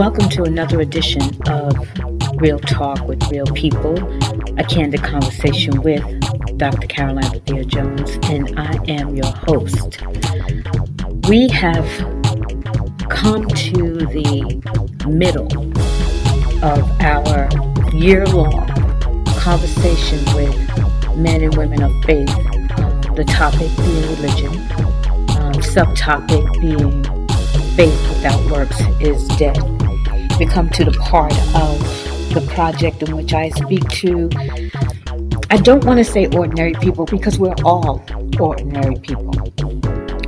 Welcome to another edition of Real Talk with Real People, a candid conversation with Dr. Caroline Bethea Jones, and I am your host. We have come to the middle of our year long conversation with men and women of faith, um, the topic being religion, um, subtopic being faith without works is dead. We come to the part of the project in which I speak to, I don't want to say ordinary people because we're all ordinary people.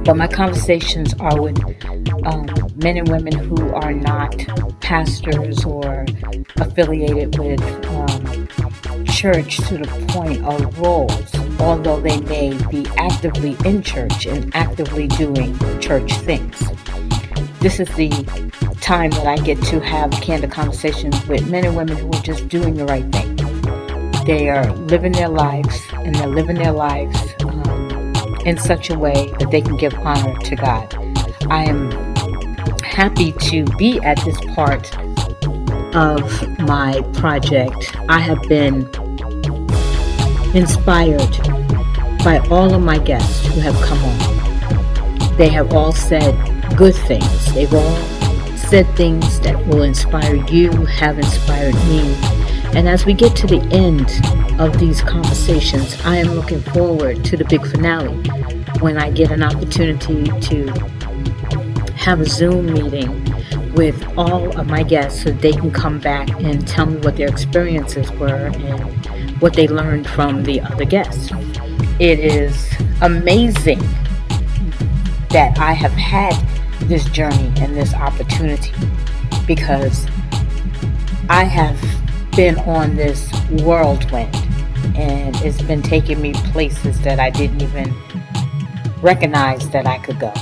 But my conversations are with um, men and women who are not pastors or affiliated with um, church to the point of roles, although they may be actively in church and actively doing church things. This is the time that I get to have candid conversations with men and women who are just doing the right thing. They are living their lives and they're living their lives um, in such a way that they can give honor to God. I am happy to be at this part of my project. I have been inspired by all of my guests who have come on. They have all said good things. They've all said things that will inspire you, have inspired me. And as we get to the end of these conversations, I am looking forward to the big finale when I get an opportunity to have a Zoom meeting with all of my guests so they can come back and tell me what their experiences were and what they learned from the other guests. It is amazing that I have had this journey and this opportunity because I have been on this whirlwind and it's been taking me places that I didn't even recognize that I could go.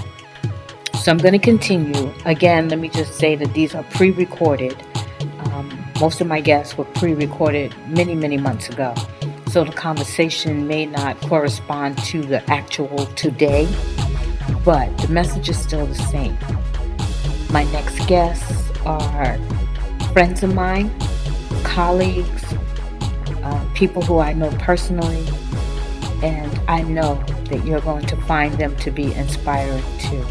So I'm going to continue. Again, let me just say that these are pre recorded um, most of my guests were pre recorded many, many months ago. So the conversation may not correspond to the actual today, but the message is still the same. My next guests are friends of mine, colleagues, uh, people who I know personally, and I know that you're going to find them to be inspiring too.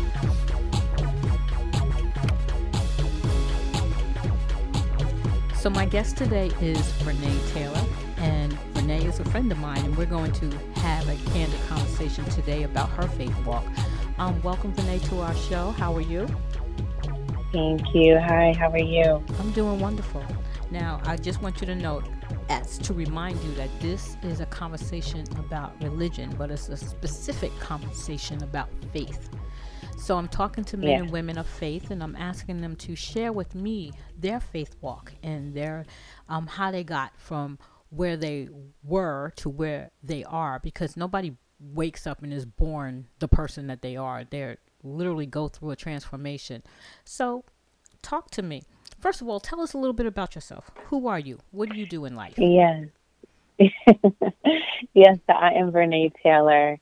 So, my guest today is Vernae Taylor, and Vernae is a friend of mine, and we're going to have a candid conversation today about her faith walk. Um, welcome, Vernae, to our show. How are you? Thank you. Hi, how are you? I'm doing wonderful. Now, I just want you to know, as to remind you that this is a conversation about religion, but it's a specific conversation about faith. So I'm talking to men yeah. and women of faith, and I'm asking them to share with me their faith walk and their um, how they got from where they were to where they are. Because nobody wakes up and is born the person that they are. They're literally go through a transformation. So, talk to me. First of all, tell us a little bit about yourself. Who are you? What do you do in life? Yes. yes, I am Vernae Taylor.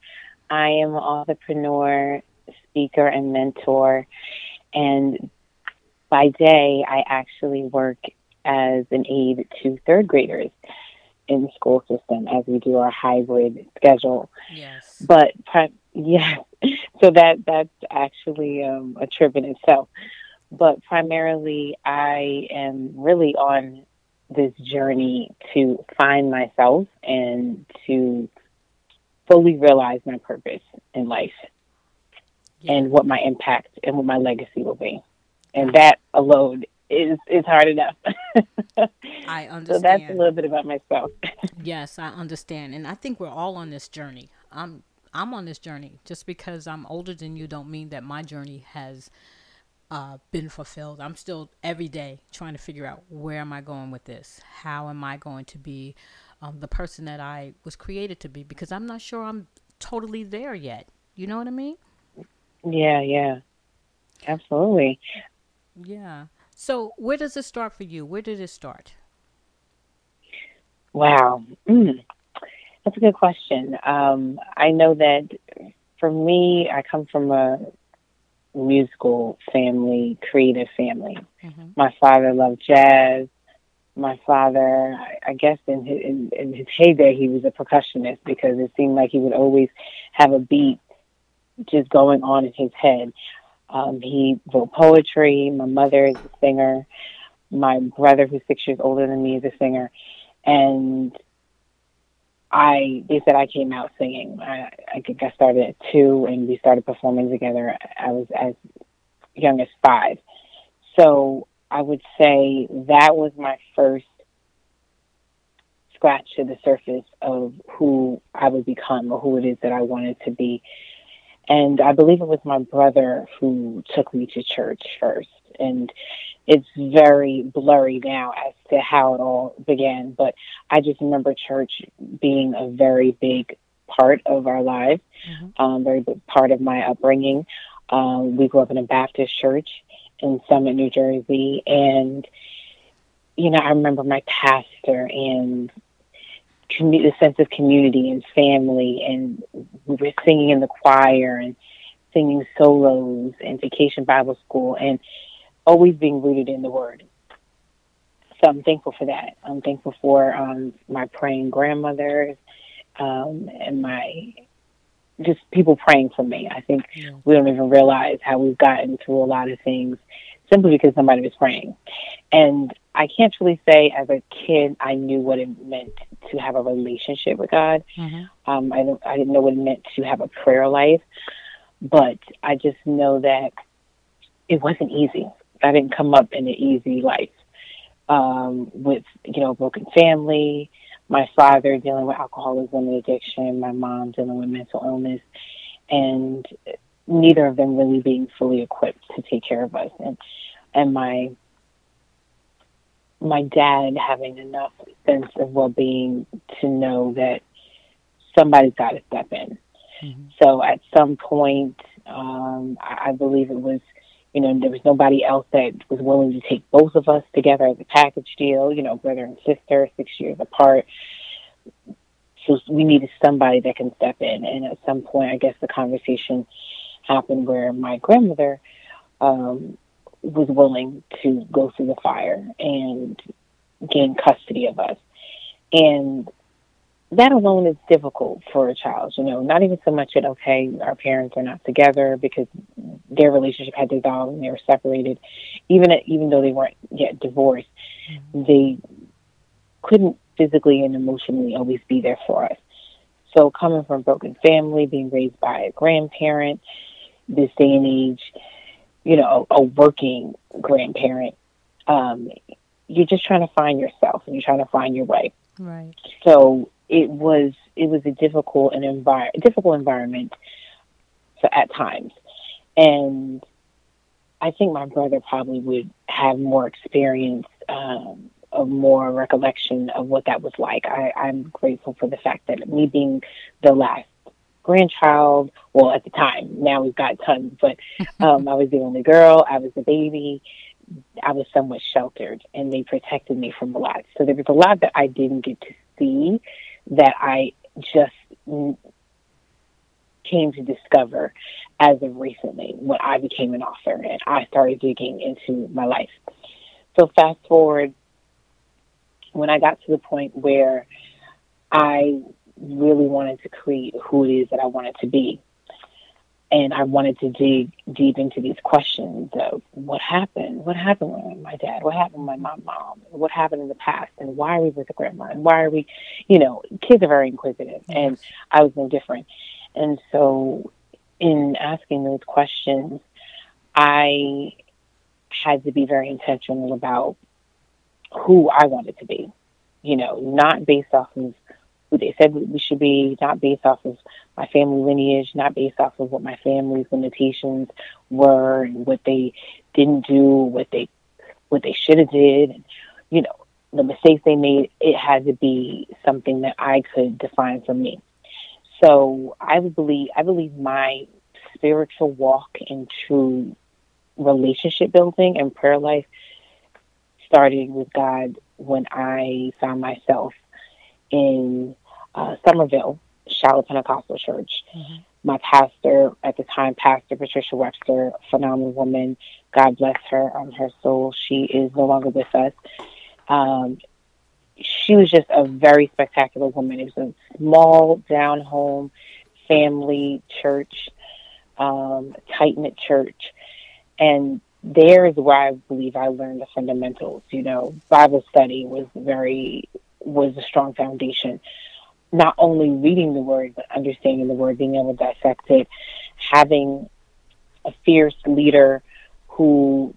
I am an entrepreneur speaker and mentor. And by day, I actually work as an aide to third graders in school system as we do our hybrid schedule. Yes. But yeah, so that that's actually um, a trip in itself. But primarily, I am really on this journey to find myself and to fully realize my purpose in life yeah. and what my impact and what my legacy will be. And that alone is is hard enough. I understand. So that's a little bit about myself. yes, I understand, and I think we're all on this journey. I'm I'm on this journey. Just because I'm older than you, don't mean that my journey has uh, been fulfilled. I'm still every day trying to figure out where am I going with this. How am I going to be um, the person that I was created to be? Because I'm not sure I'm totally there yet. You know what I mean? Yeah, yeah. Absolutely. Yeah. So, where does it start for you? Where did it start? Wow. Mm. That's a good question. Um, I know that for me, I come from a musical family, creative family. Mm-hmm. My father loved jazz. My father, I, I guess, in his, in, in his heyday, he was a percussionist because it seemed like he would always have a beat just going on in his head. Um, he wrote poetry. My mother is a singer. My brother, who's six years older than me, is a singer. And I they said I came out singing. I, I think I started at two, and we started performing together. I was as young as five, so I would say that was my first scratch to the surface of who I would become or who it is that I wanted to be. And I believe it was my brother who took me to church first. And it's very blurry now as to how it all began. But I just remember church being a very big part of our lives, mm-hmm. um, very big part of my upbringing. Um, we grew up in a Baptist church in Summit, New Jersey, and you know I remember my pastor and the sense of community and family, and we were singing in the choir and singing solos and Vacation Bible School, and always being rooted in the Word. So I'm thankful for that. I'm thankful for um, my praying grandmothers um, and my just people praying for me. I think we don't even realize how we've gotten through a lot of things simply because somebody was praying. And I can't really say as a kid I knew what it meant to have a relationship with God. Mm-hmm. Um, I, I didn't know what it meant to have a prayer life, but I just know that it wasn't easy. I didn't come up in an easy life um, with you know broken family, my father dealing with alcoholism and addiction, my mom dealing with mental illness, and neither of them really being fully equipped to take care of us, and and my my dad having enough sense of well being to know that somebody's got to step in. Mm-hmm. So at some point, um, I, I believe it was you know, there was nobody else that was willing to take both of us together as a package deal, you know, brother and sister, six years apart. So we needed somebody that can step in. And at some point, I guess the conversation happened where my grandmother um, was willing to go through the fire and gain custody of us. And that alone is difficult for a child, you know, not even so much that, okay, our parents are not together because their relationship had dissolved and they were separated. Even, even though they weren't yet divorced, mm-hmm. they couldn't physically and emotionally always be there for us. So coming from a broken family, being raised by a grandparent, this day and age, you know, a, a working grandparent, um, you're just trying to find yourself and you're trying to find your way. Right. So it was it was a difficult and envir- difficult environment for, at times, and I think my brother probably would have more experience, um, of more recollection of what that was like. I, I'm grateful for the fact that me being the last grandchild, well, at the time, now we've got tons, but um, I was the only girl. I was the baby. I was somewhat sheltered, and they protected me from a lot. So there was a lot that I didn't get to see that I just came to discover as of recently when I became an author and I started digging into my life. So fast forward when I got to the point where I really wanted to create who it is that I wanted to be and I wanted to dig deep into these questions of what happened, what happened with my dad, what happened with my mom, what happened in the past, and why are we with the grandma, and why are we, you know, kids are very inquisitive, and I was no different. And so, in asking those questions, I had to be very intentional about who I wanted to be, you know, not based off of they said we should be, not based off of my family lineage, not based off of what my family's limitations were and what they didn't do, what they what they should have did, and you know the mistakes they made. It had to be something that I could define for me. So I believe I believe my spiritual walk into relationship building and prayer life started with God when I found myself in uh, Somerville, Shiloh Pentecostal Church, mm-hmm. my pastor at the time, Pastor Patricia Webster, phenomenal woman. God bless her on um, her soul. She is no longer with us. Um, she was just a very spectacular woman. It was a small, down home, family church, um, tight knit church. And there is where I believe I learned the fundamentals. You know, Bible study was very was a strong foundation. Not only reading the word, but understanding the word, being able to dissect it, having a fierce leader who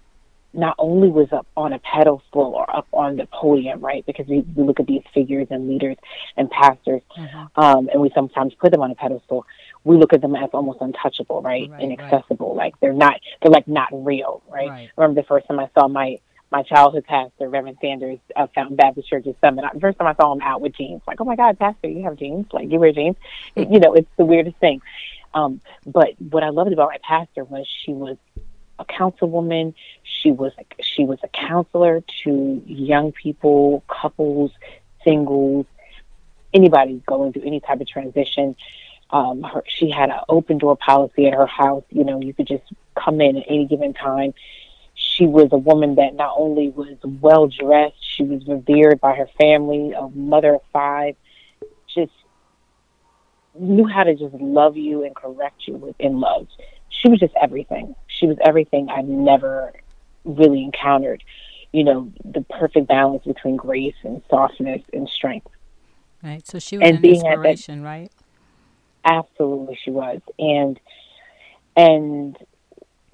not only was up on a pedestal or up on the podium, right? Because we, we look at these figures and leaders and pastors, mm-hmm. um, and we sometimes put them on a pedestal. We look at them as almost untouchable, right? right Inaccessible. Right. Like they're not, they're like not real, right? right? I remember the first time I saw my my childhood pastor, Reverend Sanders of Fountain Baptist Church at Summit. The first time I saw him out with jeans, like, oh my God, Pastor, you have jeans? Like, you wear jeans? Mm-hmm. You know, it's the weirdest thing. Um, but what I loved about my pastor was she was a councilwoman. She was she was a counselor to young people, couples, singles, anybody going through any type of transition. Um, her, she had an open door policy at her house. You know, you could just come in at any given time. She was a woman that not only was well dressed, she was revered by her family, a mother of five, just knew how to just love you and correct you within love she was just everything. She was everything I've never really encountered. You know, the perfect balance between grace and softness and strength. Right. So she was and an being inspiration, that, right? Absolutely, she was, and and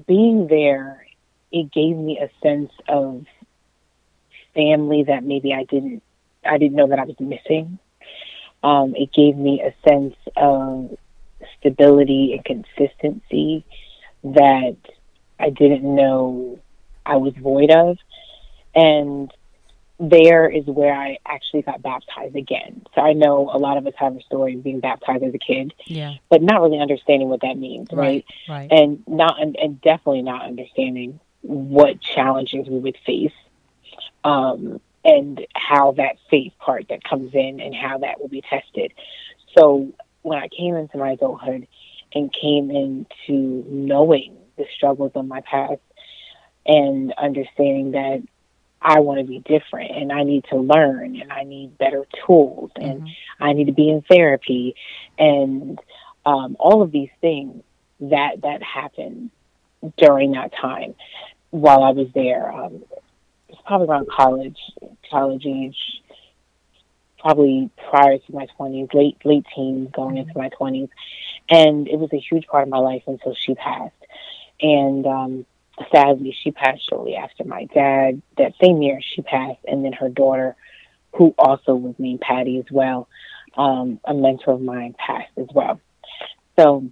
being there, it gave me a sense of family that maybe I didn't I didn't know that I was missing. Um, it gave me a sense of stability and consistency that I didn't know I was void of. And there is where I actually got baptized again. So I know a lot of us have a story of being baptized as a kid, yeah, but not really understanding what that means, right? Right. right. And not and, and definitely not understanding what challenges we would face, um, and how that faith part that comes in and how that will be tested. So when I came into my adulthood and came into knowing the struggles of my past and understanding that I want to be different and I need to learn and I need better tools and mm-hmm. I need to be in therapy and um, all of these things that that happened during that time while I was there. Um, it's probably around college, college age, probably prior to my 20s, late late teens, going into my 20s, and it was a huge part of my life until she passed. And um, sadly, she passed shortly after my dad. That same year, she passed, and then her daughter, who also was named Patty as well, um, a mentor of mine, passed as well. So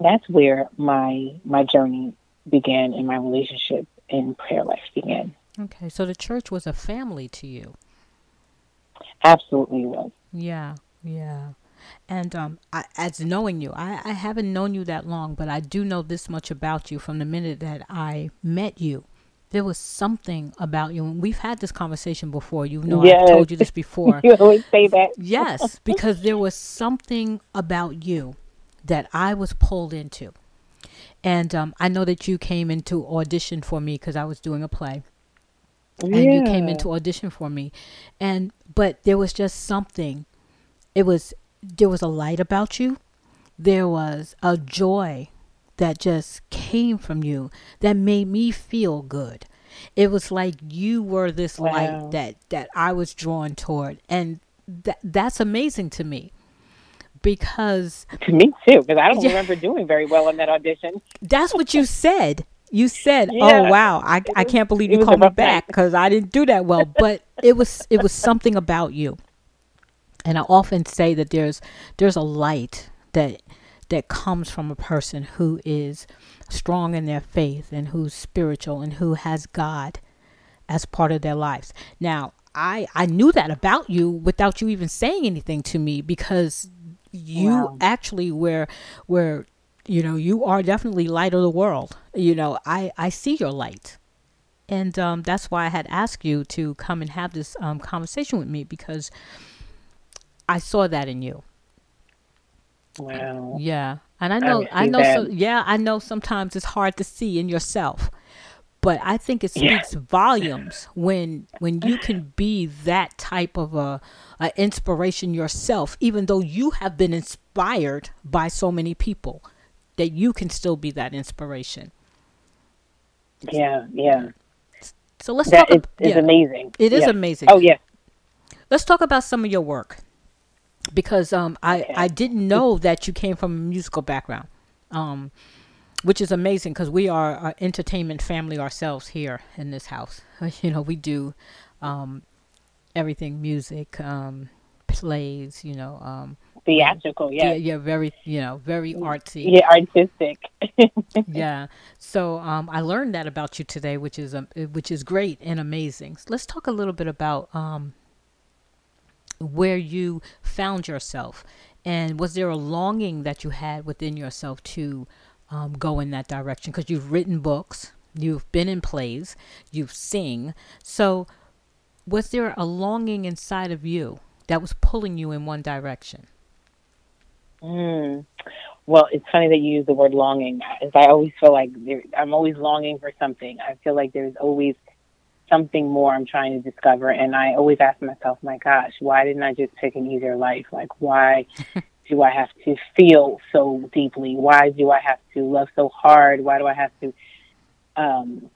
that's where my my journey began, and my relationship in prayer life began. Okay, so the church was a family to you. Absolutely was. Yeah, yeah. And um, I, as knowing you, I, I haven't known you that long, but I do know this much about you from the minute that I met you. There was something about you, and we've had this conversation before. You know, yes. I've told you this before. you always say that. yes, because there was something about you that I was pulled into. And um, I know that you came into audition for me because I was doing a play. And you came into audition for me. And but there was just something. It was there was a light about you. There was a joy that just came from you that made me feel good. It was like you were this wow. light that that I was drawn toward. And that that's amazing to me because to me too because I don't yeah, remember doing very well in that audition that's what you said you said, oh, yeah. "Oh wow, I, I can't believe you called me back because I didn't do that well." But it was it was something about you, and I often say that there's there's a light that that comes from a person who is strong in their faith and who's spiritual and who has God as part of their lives. Now, I I knew that about you without you even saying anything to me because you wow. actually were were you know you are definitely light of the world you know i i see your light and um, that's why i had asked you to come and have this um, conversation with me because i saw that in you Wow. Yeah. And I know I, I know so, yeah, I know sometimes it's hard to see in yourself. But I think it speaks yeah. volumes when when you can be that type of a, a inspiration yourself, even though you have been inspired by so many people, that you can still be that inspiration. Yeah, yeah. So let's that talk. Is, ab- is yeah. amazing. It is yeah. amazing. Oh yeah. Let's talk about some of your work because um, I okay. I didn't know that you came from a musical background, um, which is amazing because we are an entertainment family ourselves here in this house. You know, we do um, everything music, um, plays. You know, um, theatrical. Yeah, yeah, very you know very artsy. Yeah, artistic. yeah. So um, I learned that about you today, which is um, which is great and amazing. So let's talk a little bit about um, where you found yourself. And was there a longing that you had within yourself to um, go in that direction? Because you've written books, you've been in plays, you've sing. So, was there a longing inside of you that was pulling you in one direction? Mm. Well, it's funny that you use the word longing. As I always feel like there, I'm always longing for something. I feel like there's always something more I'm trying to discover. And I always ask myself, my gosh, why didn't I just pick an easier life? Like, why do I have to feel so deeply? Why do I have to love so hard? Why do I have to um,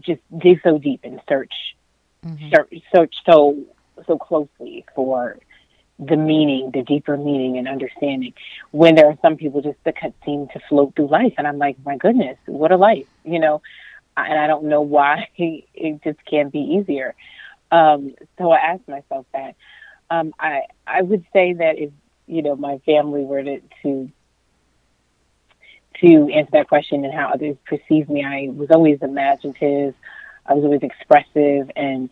just dig so deep and search, mm-hmm. search, search so so closely for the meaning, the deeper meaning and understanding. When there are some people just that seem to float through life, and I'm like, my goodness, what a life, you know and I don't know why it just can't be easier. Um, so I asked myself that. Um, I I would say that if you know my family were to, to to answer that question and how others perceive me, I was always imaginative. I was always expressive and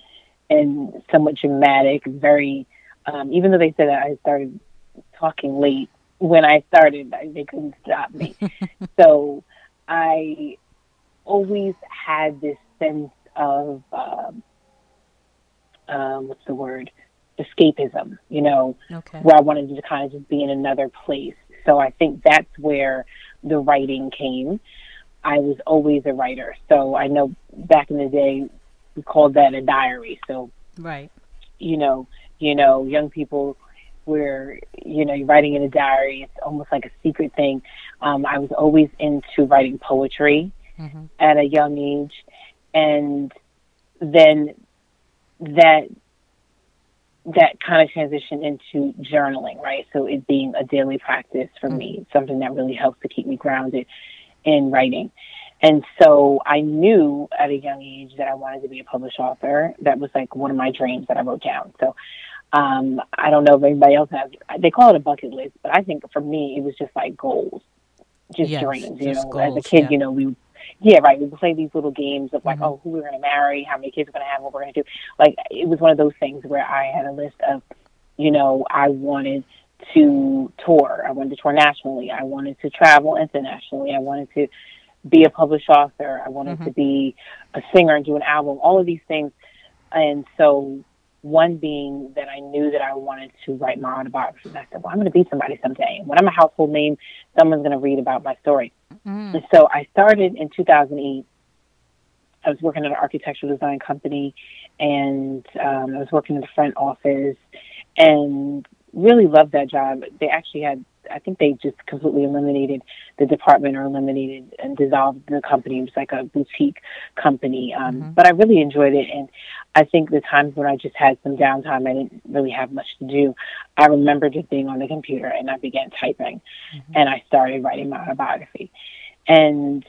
and somewhat dramatic. Very, um, even though they said that I started talking late when I started, they couldn't stop me. so I always had this sense of um, um, what's the word escapism you know okay. where i wanted to kind of just be in another place. So i think that's where the writing came. I was always a writer. So i know back in the day we called that a diary. So right. you know you know young people where you know you're writing in a diary it's almost like a secret thing. Um, i was always into writing poetry mm-hmm. at a young age, and then that that kind of transition into journaling, right? So it being a daily practice for mm-hmm. me, something that really helps to keep me grounded in writing. And so I knew at a young age that I wanted to be a published author. That was like one of my dreams that I wrote down. So um, I don't know if anybody else has. They call it a bucket list, but I think for me it was just like goals, just yes, dreams. You know, goals, as a kid, yeah. you know, we yeah, right. We would play these little games of like, mm-hmm. oh, who we're going to marry, how many kids we're going to have, what we're going to do. Like, it was one of those things where I had a list of, you know, I wanted to tour. I wanted to tour nationally. I wanted to travel internationally. I wanted to be a published author. I wanted mm-hmm. to be a singer and do an album. All of these things. And so, one being that I knew that I wanted to write my autobiography. And I said, well, I'm going to be somebody someday. When I'm a household name, someone's going to read about my story. Mm. And so I started in 2008. I was working at an architectural design company, and um, I was working in the front office, and really loved that job. They actually had, I think they just completely eliminated the department or eliminated and dissolved the company. It was like a boutique company, um, mm-hmm. but I really enjoyed it, and I think the times when I just had some downtime, I didn't really have much to do. I remember just being on the computer and I began typing, mm-hmm. and I started writing my autobiography and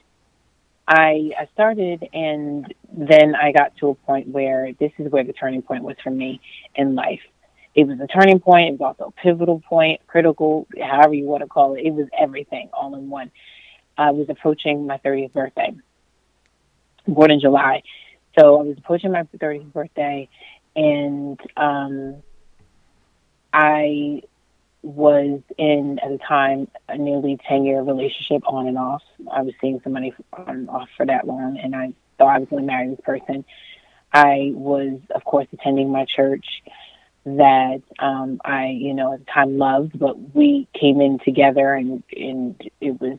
I, I started, and then I got to a point where this is where the turning point was for me in life. It was a turning point. It was also a pivotal point, critical, however you want to call it. It was everything all in one. I was approaching my 30th birthday, born in July. So I was approaching my 30th birthday, and um, I was in at the time a nearly 10 year relationship on and off. I was seeing somebody on and off for that long, and I thought I was going to marry this person. I was, of course, attending my church. That um, I, you know, at the time loved, but we came in together and, and it was,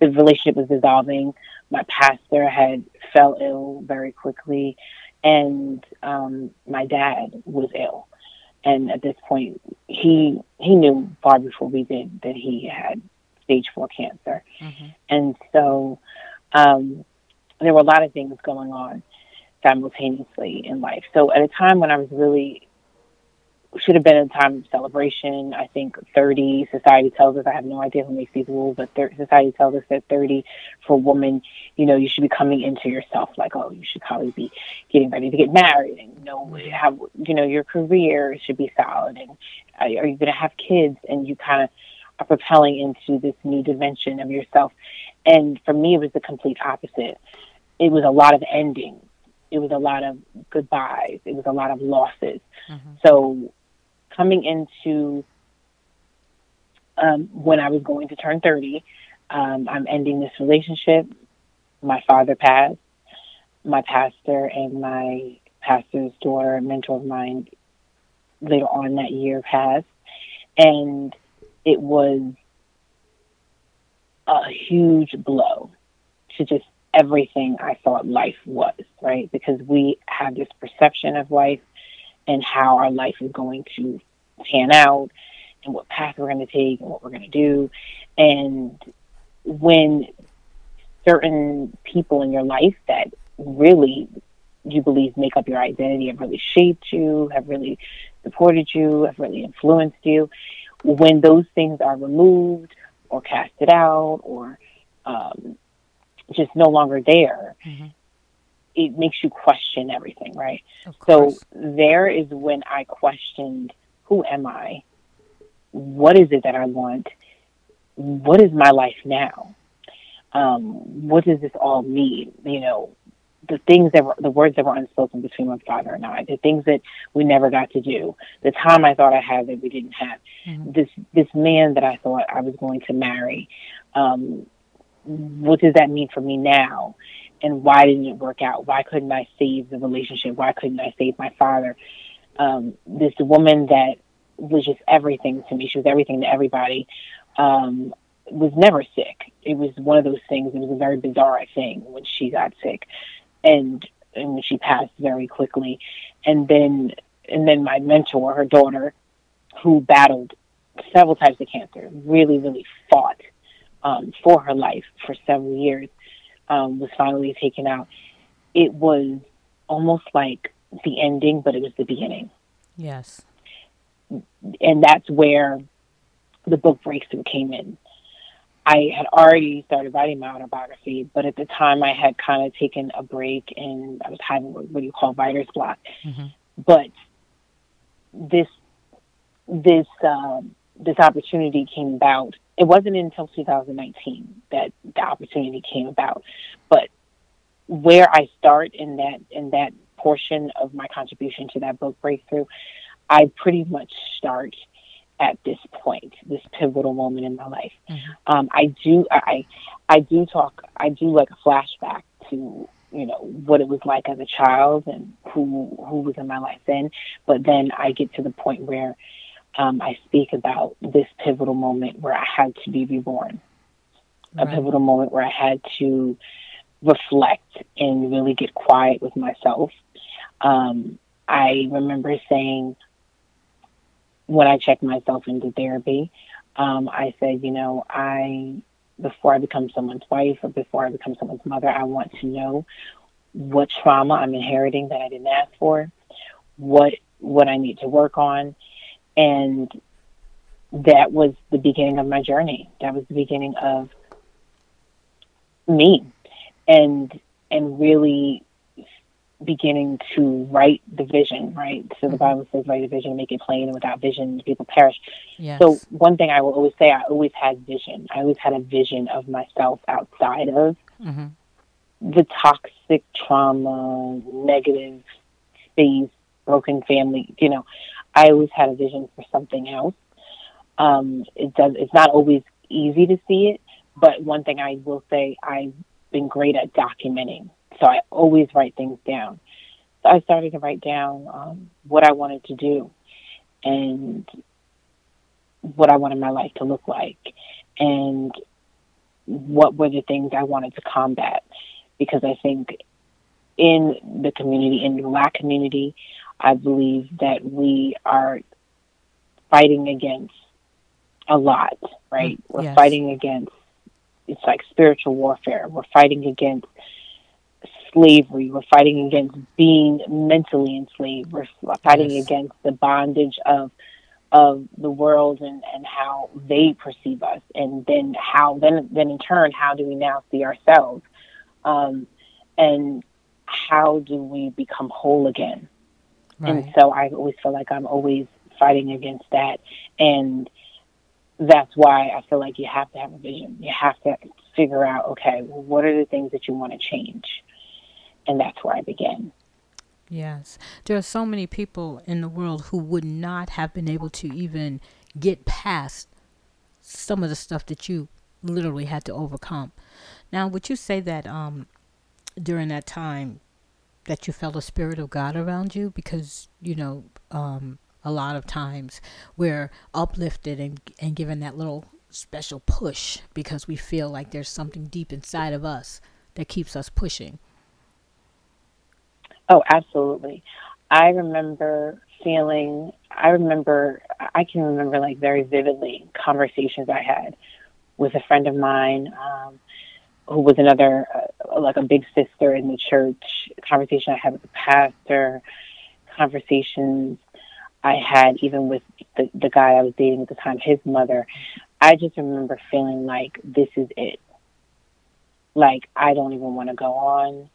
the relationship was dissolving. My pastor had fell ill very quickly and um, my dad was ill. And at this point, he he knew far before we did that he had stage four cancer, mm-hmm. and so um, there were a lot of things going on simultaneously in life. So at a time when I was really should have been a time of celebration. I think 30, society tells us, I have no idea who makes these rules, but thir- society tells us that 30 for a woman, you know, you should be coming into yourself like, oh, you should probably be getting ready to get married and you know, have, you know, your career should be solid and are you going to have kids? And you kind of are propelling into this new dimension of yourself. And for me, it was the complete opposite. It was a lot of ending. It was a lot of goodbyes. It was a lot of losses. Mm-hmm. So coming into um, when I was going to turn 30, um, I'm ending this relationship. My father passed. My pastor and my pastor's daughter, mentor of mine, later on that year passed. And it was a huge blow to just everything I thought life was, right? Because we have this perception of life and how our life is going to pan out and what path we're going to take and what we're going to do. And when certain people in your life that really you believe make up your identity have really shaped you, have really supported you, have really influenced you, when those things are removed or casted out or um, just no longer there, mm-hmm it makes you question everything, right? So there is when I questioned, who am I? What is it that I want? What is my life now? Um, what does this all mean? You know, the things that were the words that were unspoken between my father and I, the things that we never got to do, the time I thought I had that we didn't have, mm-hmm. this this man that I thought I was going to marry. Um, what does that mean for me now? And why didn't it work out? Why couldn't I save the relationship? Why couldn't I save my father? Um, this woman that was just everything to me. She was everything to everybody. Um, was never sick. It was one of those things. It was a very bizarre thing when she got sick, and and when she passed very quickly, and then and then my mentor, her daughter, who battled several types of cancer, really really fought um, for her life for several years um, was finally taken out, it was almost like the ending, but it was the beginning. Yes. And that's where the book breakthrough came in. I had already started writing my autobiography, but at the time I had kind of taken a break and I was having what, what you call writer's block. Mm-hmm. But this this um, this opportunity came about it wasn't until 2019 that the opportunity came about. But where I start in that in that portion of my contribution to that book breakthrough, I pretty much start at this point, this pivotal moment in my life. Mm-hmm. Um, I do I I do talk I do like a flashback to you know what it was like as a child and who who was in my life then, but then I get to the point where um, I speak about this pivotal moment where I had to be reborn, right. a pivotal moment where I had to reflect and really get quiet with myself. Um, I remember saying when I checked myself into therapy, um, I said, you know, I before I become someone's wife or before I become someone's mother, I want to know what trauma I'm inheriting that I didn't ask for, what what I need to work on, and that was the beginning of my journey. That was the beginning of me and and really beginning to write the vision, right? So the mm-hmm. Bible says, write a vision, make it plain, and without vision, people perish. Yes. So one thing I will always say, I always had vision. I always had a vision of myself outside of mm-hmm. the toxic trauma, negative space, broken family. You know, I always had a vision for something else. Um, it does. It's not always easy to see it, but one thing I will say, I've been great at documenting. So I always write things down. So I started to write down um, what I wanted to do, and what I wanted my life to look like and what were the things I wanted to combat. Because I think in the community, in the black community, I believe that we are fighting against a lot, right? Mm, We're yes. fighting against, it's like spiritual warfare. We're fighting against slavery. We're fighting against being mentally enslaved. We're fighting yes. against the bondage of of the world and, and how they perceive us and then how then then in turn how do we now see ourselves um, and how do we become whole again right. and so i always feel like i'm always fighting against that and that's why i feel like you have to have a vision you have to figure out okay well, what are the things that you want to change and that's where i began Yes. There are so many people in the world who would not have been able to even get past some of the stuff that you literally had to overcome. Now, would you say that um, during that time that you felt a spirit of God around you? Because, you know, um, a lot of times we're uplifted and, and given that little special push because we feel like there's something deep inside of us that keeps us pushing. Oh, absolutely. I remember feeling, I remember, I can remember like very vividly conversations I had with a friend of mine um, who was another, uh, like a big sister in the church, conversation I had with the pastor, conversations I had even with the, the guy I was dating at the time, his mother. I just remember feeling like this is it. Like, I don't even want to go on.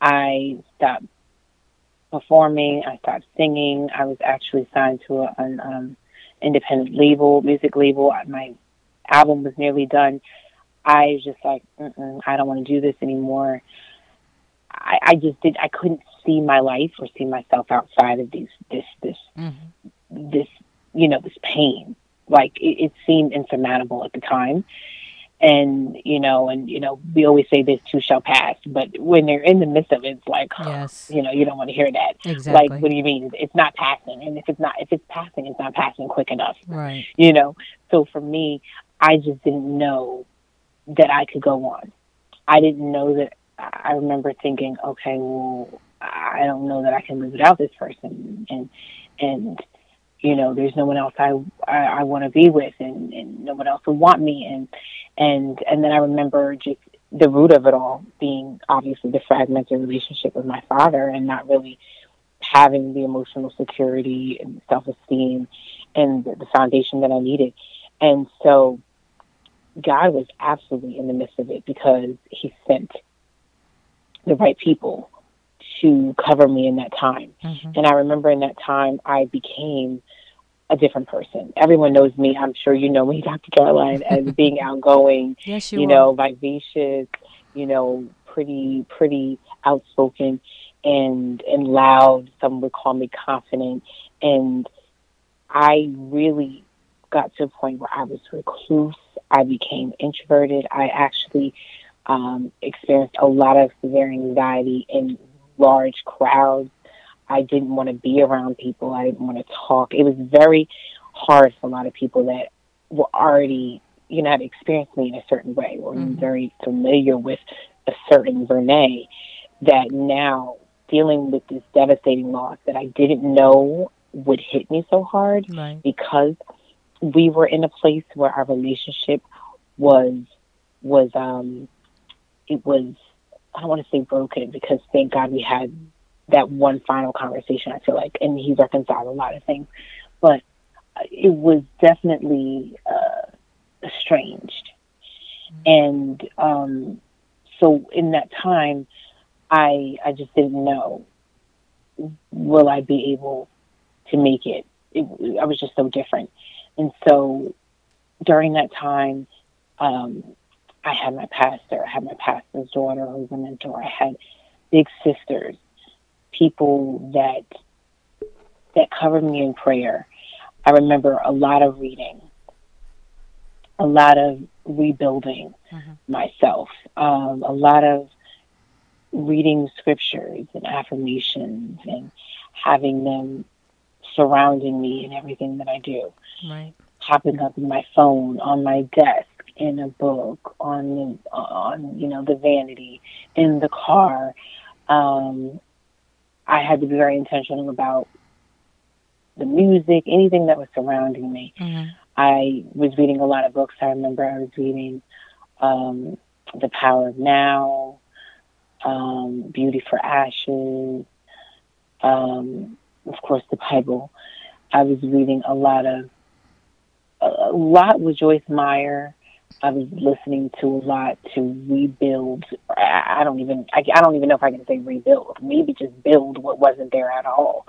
I stopped performing. I stopped singing. I was actually signed to an um, independent label, music label. My album was nearly done. I was just like, I don't want to do this anymore. I, I just did. I couldn't see my life or see myself outside of these, this, this, mm-hmm. this, you know, this pain. Like it, it seemed insurmountable at the time and you know and you know we always say this too shall pass but when they're in the midst of it it's like yes. you know you don't want to hear that exactly. like what do you mean it's not passing and if it's not if it's passing it's not passing quick enough right you know so for me i just didn't know that i could go on. I didn't know that i remember thinking okay well i don't know that i can live without this person. And and you know, there's no one else I I, I want to be with, and, and no one else will want me, and and and then I remember just the root of it all being obviously the fragmented relationship with my father, and not really having the emotional security and self esteem and the, the foundation that I needed, and so God was absolutely in the midst of it because He sent the right people to cover me in that time. Mm-hmm. And I remember in that time, I became a different person. Everyone knows me. I'm sure you know me, Dr. Caroline, as being outgoing, yes, you, you know, vivacious, you know, pretty, pretty outspoken and and loud. Some would call me confident. And I really got to a point where I was recluse. I became introverted. I actually um, experienced a lot of severe anxiety in large crowds. I didn't want to be around people. I didn't want to talk. It was very hard for a lot of people that were already, you know, had experienced me in a certain way or mm-hmm. very familiar with a certain Vernae that now dealing with this devastating loss that I didn't know would hit me so hard right. because we were in a place where our relationship was was um it was I don't want to say broken because thank God we had that one final conversation. I feel like, and he reconciled a lot of things, but it was definitely uh, estranged, and um, so in that time, I I just didn't know will I be able to make it. it I was just so different, and so during that time. Um, I had my pastor, I had my pastor's daughter who's a mentor, I had big sisters, people that that covered me in prayer. I remember a lot of reading, a lot of rebuilding mm-hmm. myself, um, a lot of reading scriptures and affirmations and having them surrounding me in everything that I do. Right. Popping up in my phone, on my desk, in a book, on the, on you know the vanity, in the car. Um, I had to be very intentional about the music, anything that was surrounding me. Mm-hmm. I was reading a lot of books. I remember I was reading um, The Power of Now, um, Beauty for Ashes, um, of course, the Bible. I was reading a lot of, a, lot with Joyce Meyer. I was listening to a lot to rebuild. I, I don't even, I, I don't even know if I can say rebuild. Maybe just build what wasn't there at all.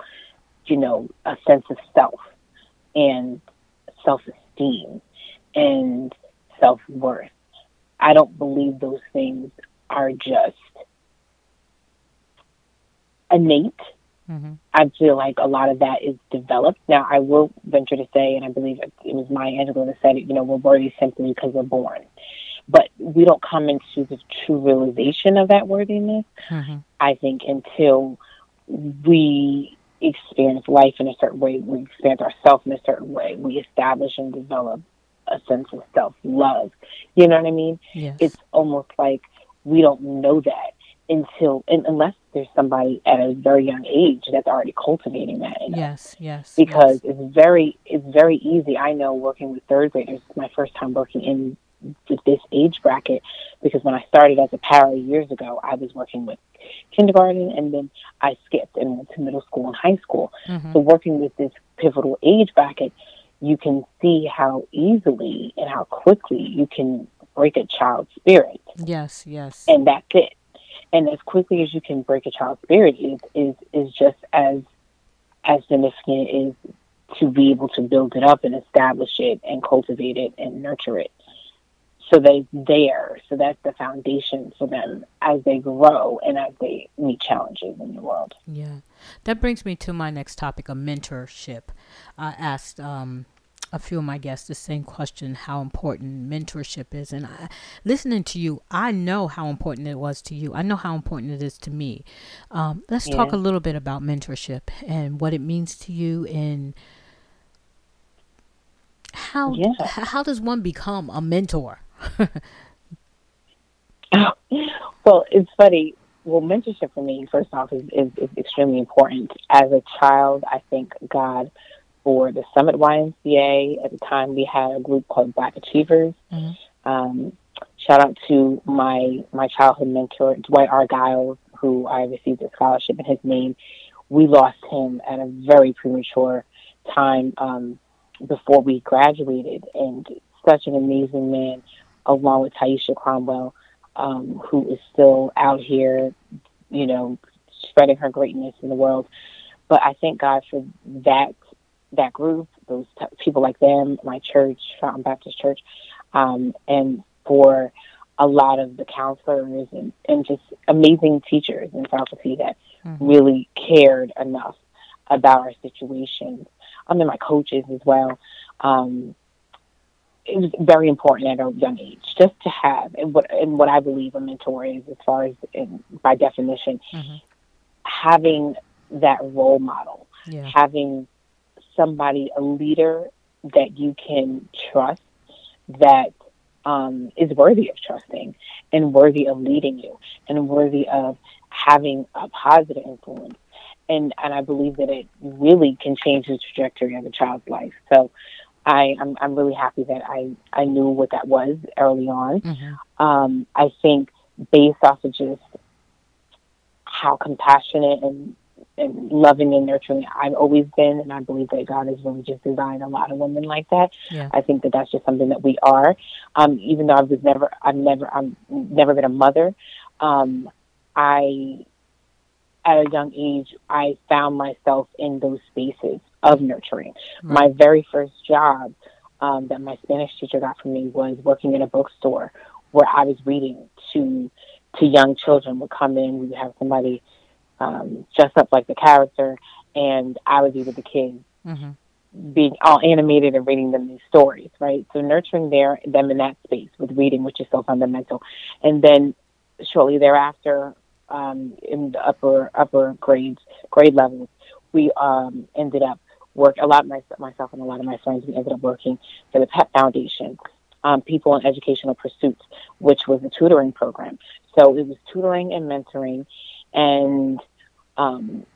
You know, a sense of self and self esteem and self worth. I don't believe those things are just innate. Mm-hmm. I feel like a lot of that is developed. Now, I will venture to say, and I believe it was Maya Angelou that said it, you know, we're worthy simply because we're born. But we don't come into the true realization of that worthiness, Mm-hmm. I think, until we experience life in a certain way, we experience ourselves in a certain way, we establish and develop a sense of self love. You know what I mean? Yes. It's almost like we don't know that until, and unless there's somebody at a very young age that's already cultivating that yes. Yes. Because yes. it's very, it's very easy. I know working with third graders. It's my first time working in with this age bracket because when I started as a para years ago, I was working with kindergarten and then I skipped and went to middle school and high school. Mhm. So working with this pivotal age bracket, you can see how easily and how quickly you can break a child's spirit, Yes. Yes. and that's it. And as quickly as you can break a child's spirit is is is just as as significant is to be able to build it up and establish it and cultivate it and nurture it. So that they there, so that's the foundation for them as they grow and as they meet challenges in the world. Yeah, that brings me to my next topic of mentorship. I asked um, a few of my guests the same question: how important mentorship is, and I, listening to you, I know how important it was to you. I know how important it is to me. Um, let's talk a little bit about mentorship and what it means to you, and how Yeah. how does one become a mentor? well, it's funny. Well, mentorship for me, first off, is, is, is extremely important. As a child, I thank God for the Summit YMCA. At the time, we had a group called Black Achievers. Mhm. Um, shout out to my my childhood mentor, Dwight Argyle, who I received a scholarship in his name. We lost him at a very premature time um, before we graduated, and such an amazing man, along with Taisha Cromwell, um, who is still out here, you know, spreading her greatness in the world. But I thank God for that that group, those t- people like them, my church, Fountain Baptist Church, um, and for a lot of the counselors and, and just amazing teachers and faculty that Mhm. really cared enough about our situations. I mean, my coaches as well. Um, it was very important at a young age just to have and what and what I believe a mentor is as far as in, by definition Mhm. having that role model Yeah. having somebody a leader that you can trust that um, is worthy of trusting and worthy of leading you and worthy of having a positive influence and and I believe that it really can change the trajectory of a child's life so I, I'm, I'm really happy that I, I knew what that was early on. Mhm. Um, I think based off of just how compassionate and loving and nurturing I've always been, and I believe that God has really just designed a lot of women like that. Yeah. I think that that's just something that we are. Um, even though I was never, I've never, I've never been a mother. Um, I, at a young age, I found myself in those spaces of nurturing. My very first job um, that my Spanish teacher got for me was working in a bookstore where I was reading to to young children. Would come in, we would have somebody um, dress up like the character, and I would be with the kids, Mhm. being all animated and reading them these stories. Right, so nurturing their them in that space with reading, which is so fundamental, and then shortly thereafter, um, in the upper upper grades grade levels, we um, ended up work a lot my, myself and a lot of my friends. We ended up working for the PEP Foundation, um, People in Educational Pursuits, which was a tutoring program. So it was tutoring and mentoring, and um,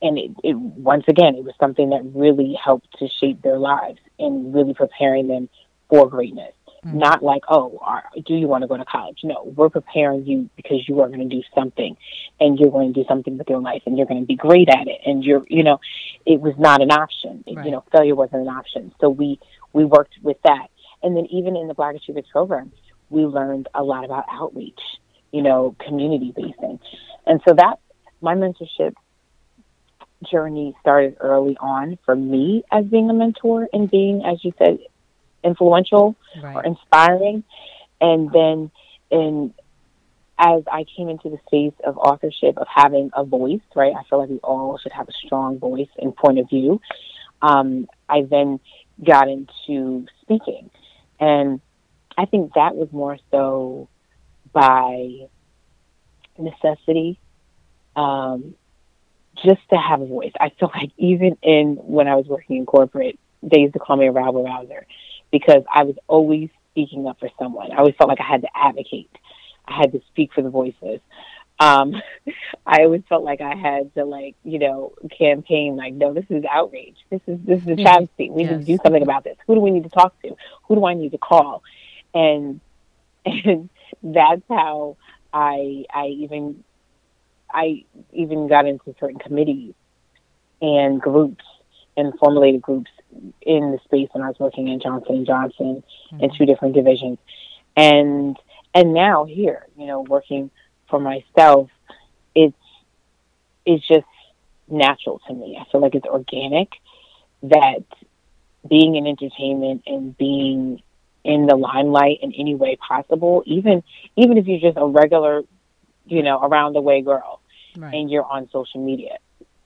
and it, it once again it was something that really helped to shape their lives and really preparing them for greatness. Mm-hmm. Not like, oh, are, do you want to go to college? No, we're preparing you because you are going to do something, and you're going to do something with your life, and you're going to be great at it. And you're, you know, it was not an option. Right. You know, failure wasn't an option. So we we worked with that, and then even in the Black Achievers program, we learned a lot about outreach. You know, community basing, and so that my mentorship journey started early on for me as being a mentor and being, as you said, influential right. or inspiring. And then in as I came into the space of authorship, of having a voice, right? I feel like we all should have a strong voice and point of view. Um, I then got into speaking. And I think that was more so by necessity, um, just to have a voice. I feel like even in when I was working in corporate, they used to call me a rabble rouser because I was always speaking up for someone. I always felt like I had to advocate. I had to speak for the voices. Um, I always felt like I had to like, you know, campaign like, no, this is outrage. This is this is a mm-hmm. travesty. We yes. need to do something about this. Who do we need to talk to? Who do I need to call? And and that's how I I even I even got into certain committees and groups and formulated groups in the space when I was working in Johnson and Johnson mm-hmm. in two different divisions, and and now here, you know, working for myself, it's it's just natural to me. I feel like it's organic that being in entertainment and being in the limelight in any way possible, even even if you're just a regular, you know, around the way girl, right. and you're on social media,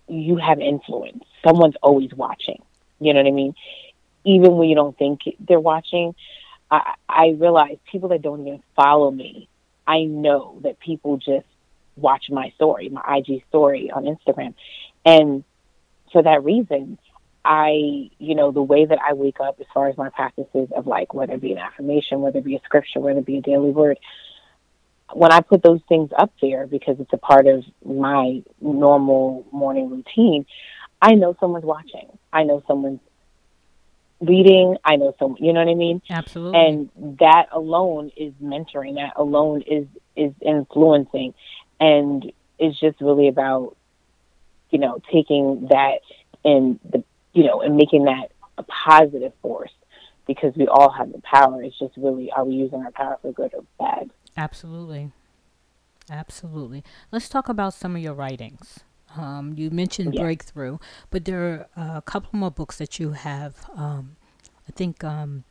you have influence. Someone's always watching. You know what I mean? Even when you don't think they're watching, I, I realize people that don't even follow me, I know that people just watch my story, my IG story on Instagram. And for that reason, I, you know, the way that I wake up as far as my practices of like whether it be an affirmation, whether it be a scripture, whether it be a daily word, when I put those things up there because it's a part of my normal morning routine, I know someone's watching. I know someone's reading. I know someone, you know what I mean? Absolutely. And that alone is mentoring. That alone is is influencing, and it's just really about, you know, taking that and the, you know, and making that a positive force because we all have the power. It's just really, are we using our power for good or bad? Absolutely. Absolutely. Let's talk about some of your writings. Um, you mentioned yeah. Breakthrough, but there are uh, a couple more books that you have. Um, I think um,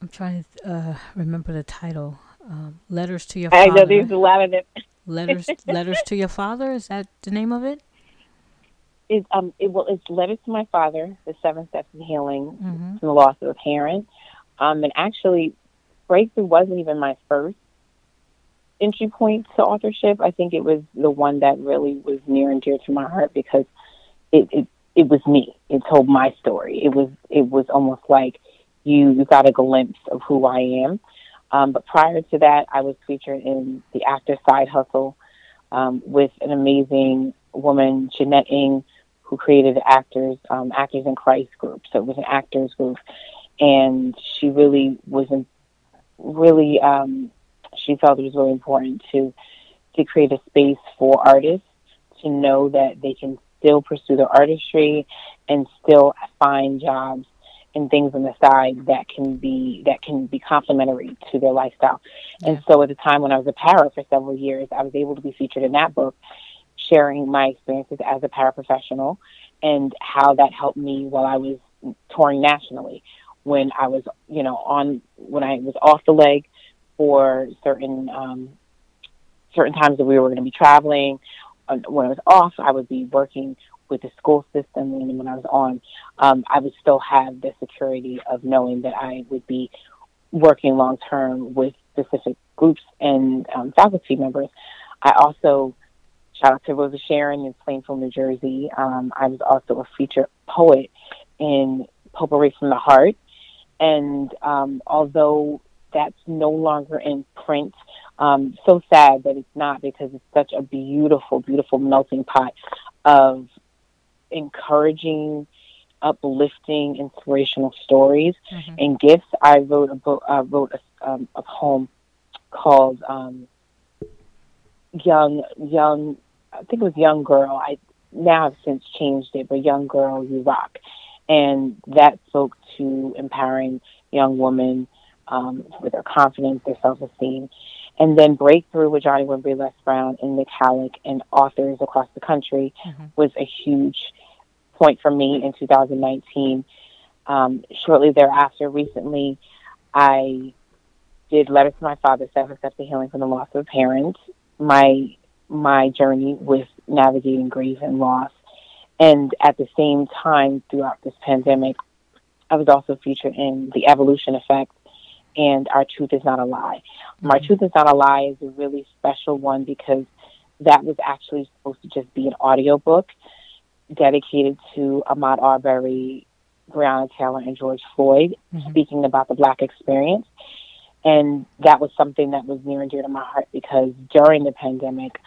I'm trying to uh, remember the title. Um, Letters to Your Father. I know there's a lot of it. Letters, Letters to Your Father. Is that the name of it? It, um, it, well, it's Letters to My Father, The Seven Steps in Healing mm-hmm. from the Loss of a Parent. Um, and actually, Breakthrough wasn't even my first entry point to authorship. I think it was the one that really was near and dear to my heart because it, it, it was me. It told my story. It was it was almost like you you got a glimpse of who I am. Um, but prior to that, I was featured in the Actor Side Hustle um, with an amazing woman, Jeanette Ng, who created the Actors um, Actors in Christ group. So it was an actors group, and she really was in, really um, she felt it was really important to to create a space for artists to know that they can still pursue their artistry and still find jobs and things on the side that can be that can be complementary to their lifestyle. Yeah. And so at the time when I was a para for several years, I was able to be featured in that book, sharing my experiences as a paraprofessional and how that helped me while I was touring nationally. When I was, you know, on when I was off the leg, for certain um, certain times that we were going to be traveling. When I was off, I would be working with the school system, and when I was on, um, I would still have the security of knowing that I would be working long term with specific groups and um, faculty members. I also Shout out to Rosa Sharon in Plainfield, New Jersey. Um, I was also a featured poet in Potpourri from the Heart. And um, although that's no longer in print, um, so sad that it's not because it's such a beautiful, beautiful melting pot of encouraging, uplifting, inspirational stories mm-hmm. and gifts. I wrote a book. I wrote a, um, a poem called um, "Young Young." I think it was "Young Girl." I now have since changed it, but "Young Girl, You Rock," and that spoke to empowering young women um, with their confidence, their self-esteem, and then Breakthrough with Johnny Wimbrey, Les Brown, and Nik Halik, and authors across the country mm-hmm. was a huge point for me in 2019. Um, shortly thereafter, recently, I did Letters to My Father, Seven Steps to Healing from the Loss of a Parent, my, my journey with navigating grief and loss. And at the same time, throughout this pandemic, I was also featured in The Evolution Effect and Our Truth Is Not a Lie. Mm-hmm. My Truth Is Not a Lie is a really special one because that was actually supposed to just be an audiobook dedicated to Ahmaud Arbery, Breonna Taylor, and George Floyd, mm-hmm. speaking about the Black experience. And that was something that was near and dear to my heart because during the pandemic,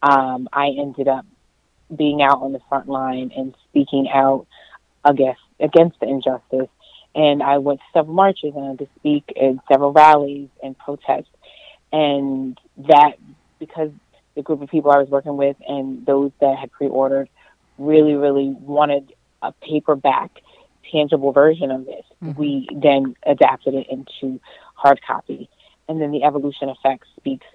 um, I ended up being out on the front line and speaking out against against the injustice. And I went to several marches and to speak in several rallies and protests. And that because the group of people I was working with and those that had pre-ordered really, really wanted a paperback, tangible version of this. Mm-hmm. We then adapted it into hard copy. And then the evolution effect speaks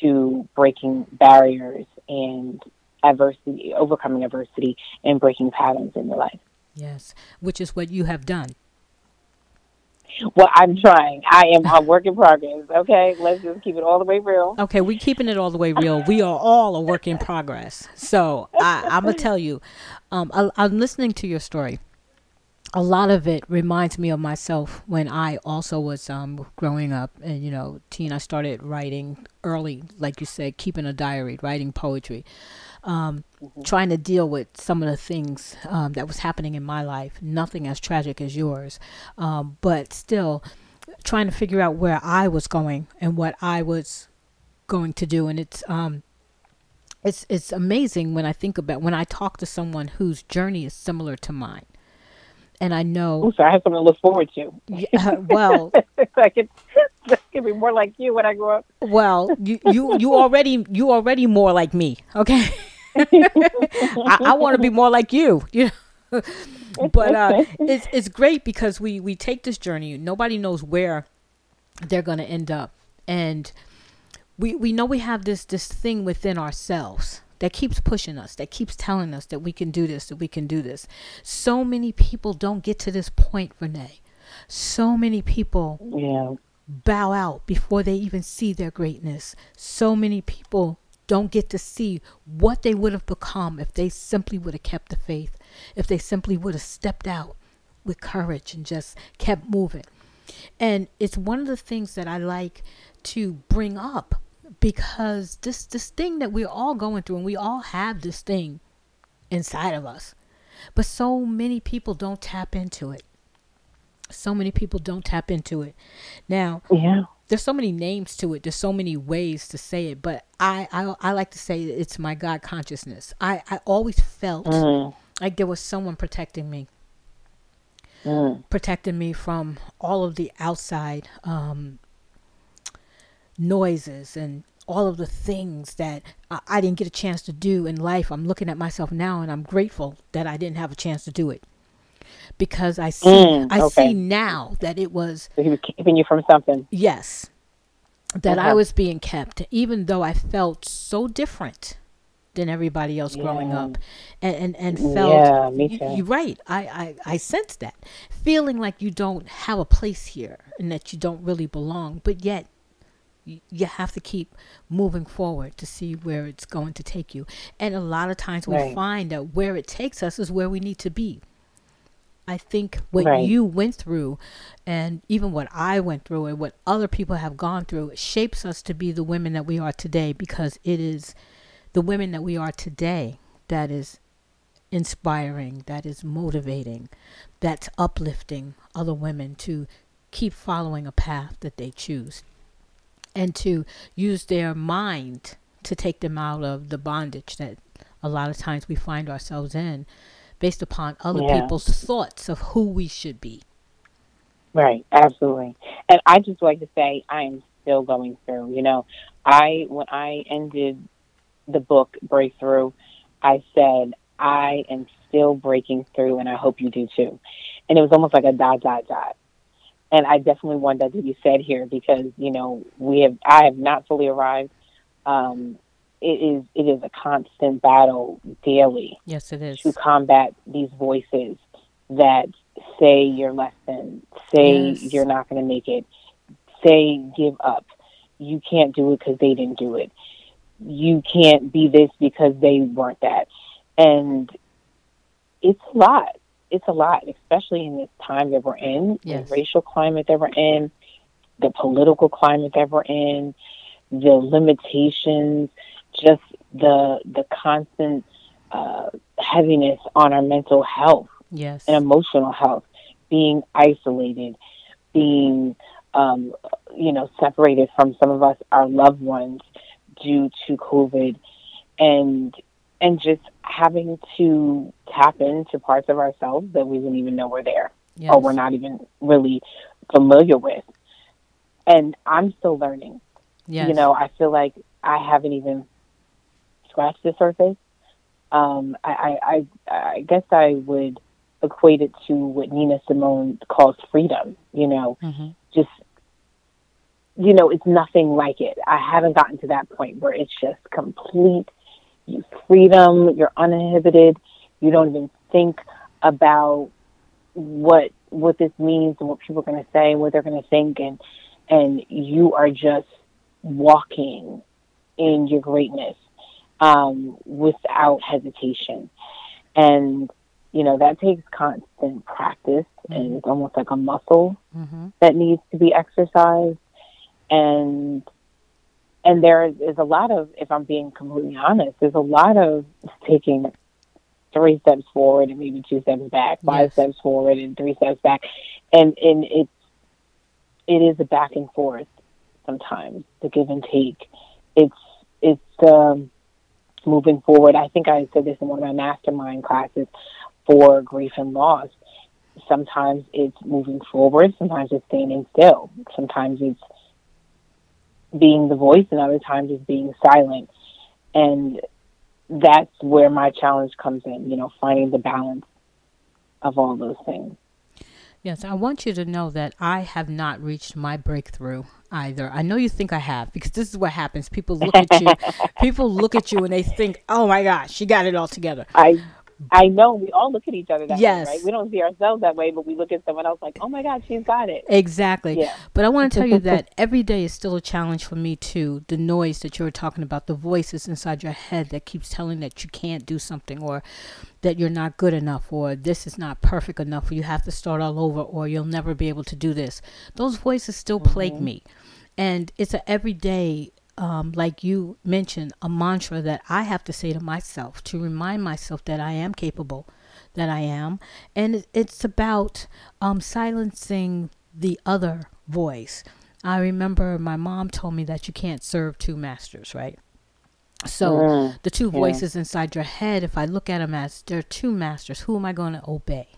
to breaking barriers and adversity, overcoming adversity, and breaking patterns in your life. Yes, which is what you have done. Well, I'm trying. I am a work in progress. Okay, let's just keep it all the way real. Okay, we're keeping it all the way real. We are all a work in progress. So I, am gonna tell you, um, I, I'm listening to your story. A lot of it reminds me of myself when I also was um, growing up, and you know, teen. I started writing early, like you said, keeping a diary, writing poetry um, mm-hmm. trying to deal with some of the things um, that was happening in my life. Nothing as tragic as yours, um, but still trying to figure out where I was going and what I was going to do. And it's um, it's it's amazing when I think about when I talk to someone whose journey is similar to mine. And I know. Ooh, so I have something to look forward to. Yeah, well, I could, I could be more like you when I grow up. Well, you you you already you already more like me. Okay. I, I want to be more like you. You but uh, it's it's great because we we take this journey. Nobody knows where they're going to end up, and we we know we have this this thing within ourselves that keeps pushing us, that keeps telling us that we can do this, that we can do this. So many people don't get to this point, Vernae. So many people yeah. bow out before they even see their greatness. So many people don't get to see what they would have become if they simply would have kept the faith, if they simply would have stepped out with courage and just kept moving. And it's one of the things that I like to bring up because this this thing that we're all going through and we all have this thing inside of us. But so many people don't tap into it. So many people don't tap into it. Now, yeah there's so many names to it. There's so many ways to say it, but I I, I like to say it's my God consciousness. I I always felt mm. like there was someone protecting me, mm. protecting me from all of the outside um, noises and all of the things that I, didn't get a chance to do in life. I'm looking at myself now, and I'm grateful that I didn't have a chance to do it because I see mm, I see now that it was so he was keeping you from something. Yes. That I was being kept, even though I felt so different than everybody else yeah. growing up and, and, and felt yeah. You, are right. I, I, I sense that. Feeling like you don't have a place here and that you don't really belong, but yet you, have to keep moving forward to see where it's going to take you. And a lot of times we right. find that where it takes us is where we need to be. I think what right. you went through and even what I went through and what other people have gone through shapes us to be the women that we are today because it is the women that we are today that is inspiring, that is motivating, that's uplifting other women to keep following a path that they choose and to use their mind to take them out of the bondage that a lot of times we find ourselves in based upon other yeah. people's thoughts of who we should be. Right, absolutely. And I just like to say I'm still going through, you know. I when I ended the book Breakthrough, I said I am still breaking through, and I hope you do too. And it was almost like a dot, dot, dot. And I definitely want that to be said here because you know we have I have not fully arrived. Um, it is it is a constant battle daily. Yes, it is to combat these voices that say you're less than, say yes. you're not going to make it, say give up. You can't do it because they didn't do it. You can't be this because they weren't that and it's a lot. It's a lot, especially in this time that we're in, yes. the racial climate that we're in, the political climate that we're in, the limitations, just the the constant uh, heaviness on our mental health yes. and emotional health, being isolated, being um, you know separated from some of us, our loved ones, due to COVID, and and just having to tap into parts of ourselves that we didn't even know were there yes. or we're not even really familiar with. And I'm still learning. Yes. You know, I feel like I haven't even scratched the surface. Um, I, I, I, I guess I would equate it to what Nina Simone calls freedom. You know, mm-hmm. just you know, it's nothing like it. I haven't gotten to that point where it's just complete freedom, you're uninhibited, you don't even think about what what this means and what people are going to say, and what they're going to think, and and you are just walking in your greatness um, without hesitation. And you know that takes constant practice, mm-hmm. and it's almost like a muscle mm-hmm. that needs to be exercised. And and there is a lot of, if I'm being completely honest, there's a lot of taking three steps forward and maybe two steps back, five yes. steps forward and three steps back, and and it's it is a back and forth sometimes, the give and take. It's it's um, moving forward. I think I said this in one of my mastermind classes for grief and loss. Sometimes it's moving forward. Sometimes it's standing still. Sometimes it's being the voice and other times it's being silent. And that's where my challenge comes in, you know, finding the balance of all those things. Yes, I want you to know that I have not reached my breakthrough either. I know you think I have because this is what happens. People look at you, people look at you and they think, "Oh my gosh, she got it all together." I I know we all look at each other that yes. way, right? We don't see ourselves that way, but we look at someone else like, oh my God, she's got it. Exactly. Yeah. But I want to tell you that every day is still a challenge for me too. The noise that you were talking about, the voices inside your head that keeps telling that you can't do something or that you're not good enough or this is not perfect enough or you have to start all over or you'll never be able to do this. Those voices still mm-hmm. plague me. And it's an everyday um, like you mentioned, a mantra that I have to say to myself to remind myself that I am capable, that I am. And it's about um, silencing the other voice. I remember my mom told me that you can't serve two masters, right? So mm, the two voices yeah. inside your head, if I look at them as they're two masters, who am I going to obey?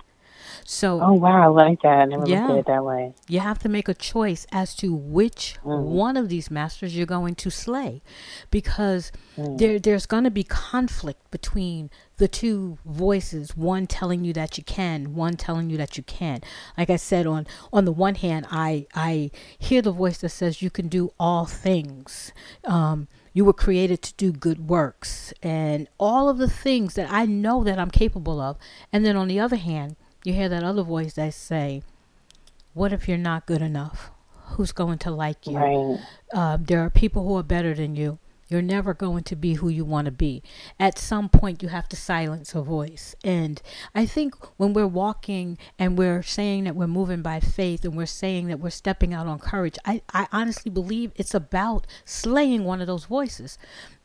So Oh wow, I like that. I never yeah, looked at it that way. You have to make a choice as to which mm. one of these masters you're going to slay. Because mm. there there's gonna be conflict between the two voices, one telling you that you can, one telling you that you can't. Like I said, on on the one hand, I I hear the voice that says you can do all things. Um, you were created to do good works and all of the things that I know that I'm capable of. And then on the other hand, you hear that other voice that say, "What if you're not good enough? Who's going to like you? Right. Uh, there are people who are better than you." You're never going to be who you want to be. At some point, you have to silence a voice. And I think when we're walking and we're saying that we're moving by faith and we're saying that we're stepping out on courage, I, I honestly believe it's about slaying one of those voices.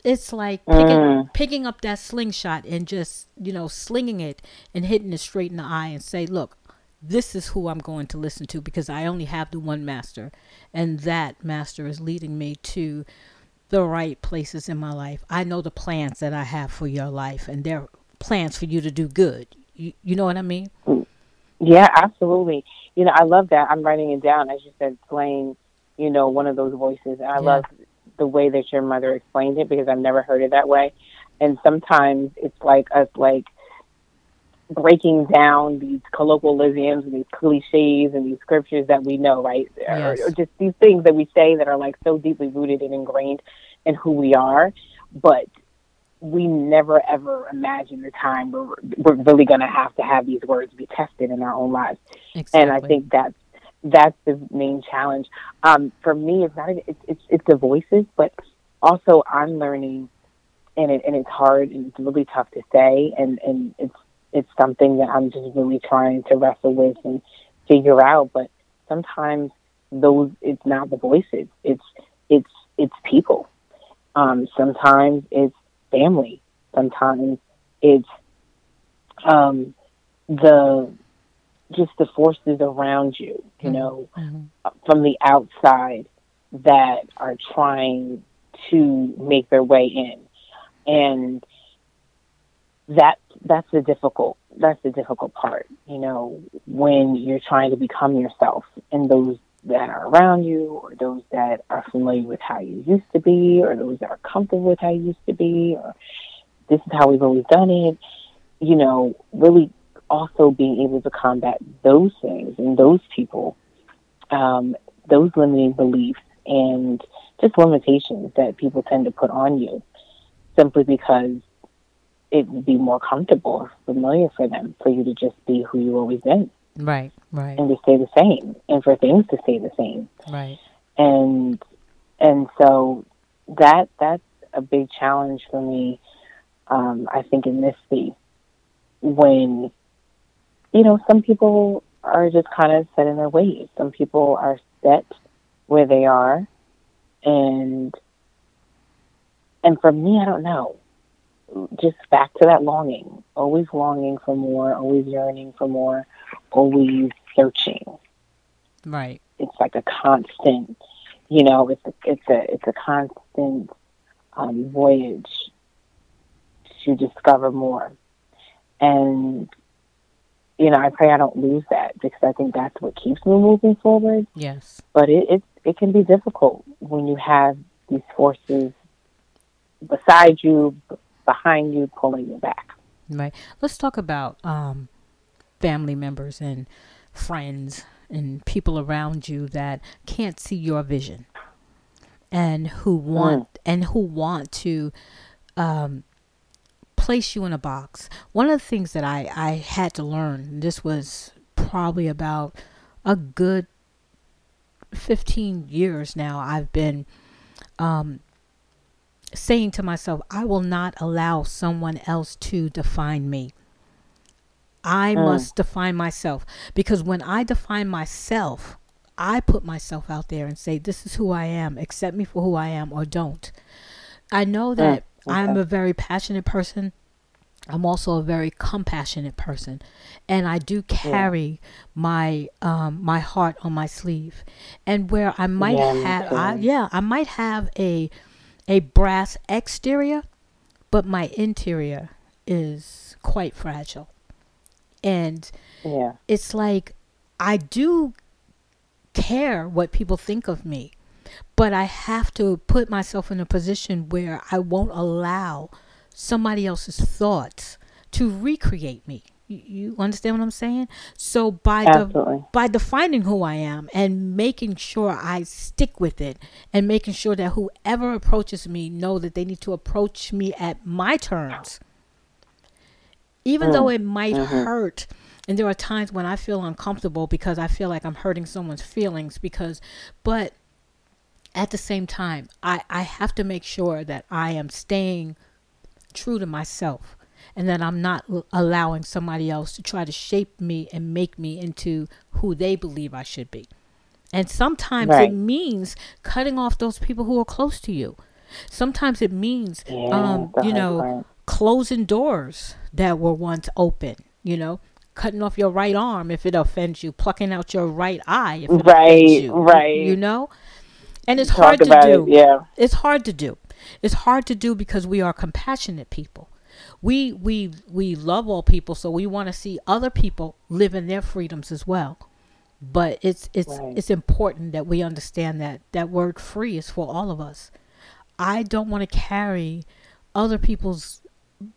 It's like picking, mm. picking up that slingshot and just, you know, slinging it and hitting it straight in the eye and say, look, this is who I'm going to listen to because I only have the one master. And that master is leading me to the right places in my life. I know the plans that I have for your life, and they're plans for you to do good. You, you know what I mean? Yeah, absolutely. You know, I love that. I'm writing it down, as you said, playing, you know, one of those voices. And I yeah. love the way that your mother explained it because I've never heard it that way. And sometimes it's like us, like, breaking down these colloquialisms and these cliches and these scriptures that we know, right? Yes. Or, or, just these things that we say that are like so deeply rooted and ingrained in who we are, but we never ever imagine the time where we're, we're really going to have to have these words be tested in our own lives. Exactly. And I think that's that's the main challenge. Um, for me, it's not it's, it's it's the voices, but also I'm learning, and it and it's hard and it's really tough to say, and and it's it's something that I'm just really trying to wrestle with and figure out. But sometimes those it's not the voices. It's it's it's people. Um, sometimes it's family. Sometimes it's um, the just the forces around you, you mm-hmm. know, mm-hmm. from the outside that are trying to make their way in. And that that's the difficult that's the difficult part you know when you're trying to become yourself and those that are around you or those that are familiar with how you used to be or those that are comfortable with how you used to be or this is how we've always done it you know really also being able to combat those things and those people um, those limiting beliefs and just limitations that people tend to put on you simply because it would be more comfortable, familiar for them, for you to just be who you always been. Right, right. And to stay the same, and for things to stay the same. Right. And and so that that's a big challenge for me. Um, I think in this space, when you know some people are just kind of set in their ways. Some people are set where they are, and and for me, I don't know just back to that longing, always longing for more, always yearning for more, always searching. Right. It's like a constant, you know, it's a, it's a it's a constant um, voyage to discover more, and you know, I pray I don't lose that because I think that's what keeps me moving forward. Yes. But it it, it can be difficult when you have these forces beside you, behind you, pulling you back. Right. Let's talk about um, family members and friends and people around you that can't see your vision and who want mm. and who want to um, place you in a box. One of the things that I, I had to learn, this was probably about a good 15 years now, I've been um, saying to myself, I will not allow someone else to define me. I mm. must define myself because when I define myself, I put myself out there and say, This is who I am. Accept me for who I am or don't. I know mm, that mm. okay. I'm a very passionate person. I'm also a very compassionate person, and I do carry yeah. my um, my heart on my sleeve. And where I might yeah, have, I, yeah, I might have a a brass exterior, but my interior is quite fragile. And yeah. it's like I do care what people think of me, but I have to put myself in a position where I won't allow somebody else's thoughts to recreate me. You, understand what I'm saying? So by by defining who I am and making sure I stick with it and making sure that whoever approaches me know that they need to approach me at my terms. Even mm. though it might mm-hmm. hurt and there are times when I feel uncomfortable because I feel like I'm hurting someone's feelings because but at the same time, I, I have to make sure that I am staying true to myself and that I'm not allowing somebody else to try to shape me and make me into who they believe I should be. And sometimes right. it means cutting off those people who are close to you. Sometimes it means, yeah, um, you know, closing doors that were once open, you know, cutting off your right arm if it offends you, plucking out your right eye if it right, offends you. Right. You, you know? And it's Talk hard to do. It, yeah. It's hard to do. It's hard to do because we are compassionate people. We we we love all people, so we want to see other people live in their freedoms as well. But it's it's right. it's important that we understand that that word free is for all of us. I don't want to carry other people's